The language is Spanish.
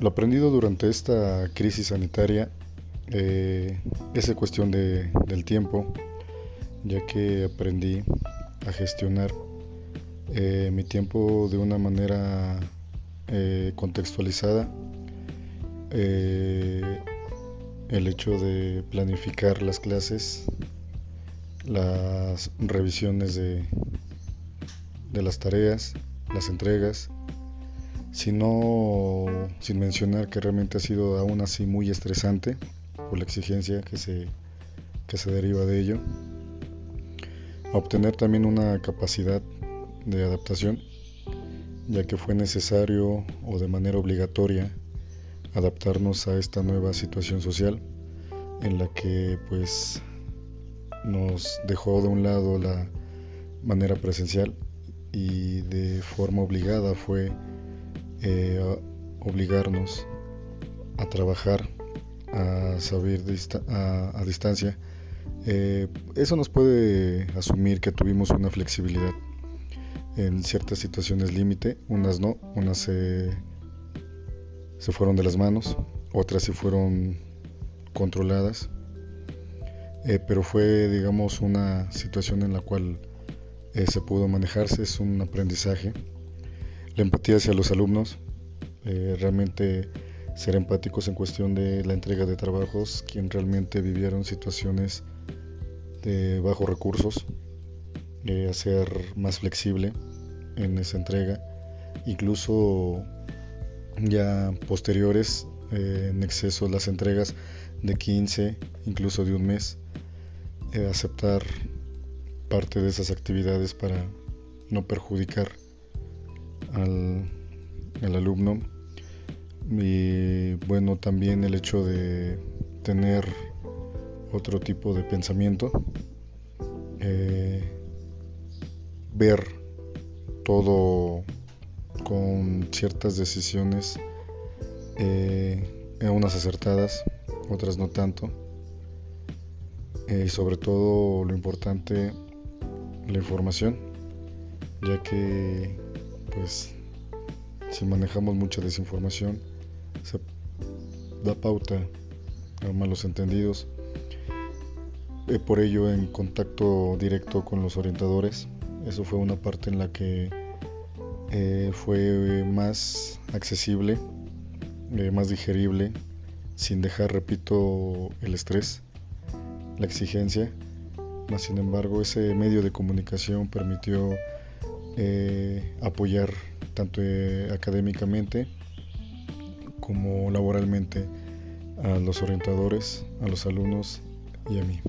Lo aprendido durante esta crisis sanitaria eh, es cuestión de, del tiempo, ya que aprendí a gestionar eh, mi tiempo de una manera eh, contextualizada. Eh, el hecho de planificar las clases, las revisiones de, de las tareas, las entregas, sino sin mencionar que realmente ha sido aún así muy estresante por la exigencia que se, que se deriva de ello. Obtener también una capacidad de adaptación, ya que fue necesario o de manera obligatoria adaptarnos a esta nueva situación social en la que pues nos dejó de un lado la manera presencial y de forma obligada fue eh, obligarnos a trabajar a saber a, distancia eh, eso nos puede asumir que tuvimos una flexibilidad en ciertas situaciones límite, unas no, unas se, se fueron de las manos, otras sí fueron controladas, eh, pero fue, digamos, una situación en la cual se pudo manejarse, es un aprendizaje. La empatía hacia los alumnos, eh, realmente ser empáticos en cuestión de la entrega de trabajos, quien realmente vivieron situaciones de bajos recursos, hacer más flexible en esa entrega, incluso ya posteriores eh, en exceso las entregas de 15, incluso de un mes, eh, aceptar parte de esas actividades para no perjudicar al, al alumno y bueno también el hecho de tener otro tipo de pensamiento eh, ver todo con ciertas decisiones, eh, unas acertadas, otras no tanto. Eh, y sobre todo lo importante, la información, ya que pues si manejamos mucha desinformación, se da pauta a malos entendidos. Eh, por ello en contacto directo con los orientadores eso fue una parte en la que eh, fue más accesible, eh, más digerible, sin dejar, repito, el estrés, la exigencia. Sin embargo, ese medio de comunicación permitió eh, apoyar tanto académicamente como laboralmente a los orientadores, a los alumnos y a mí.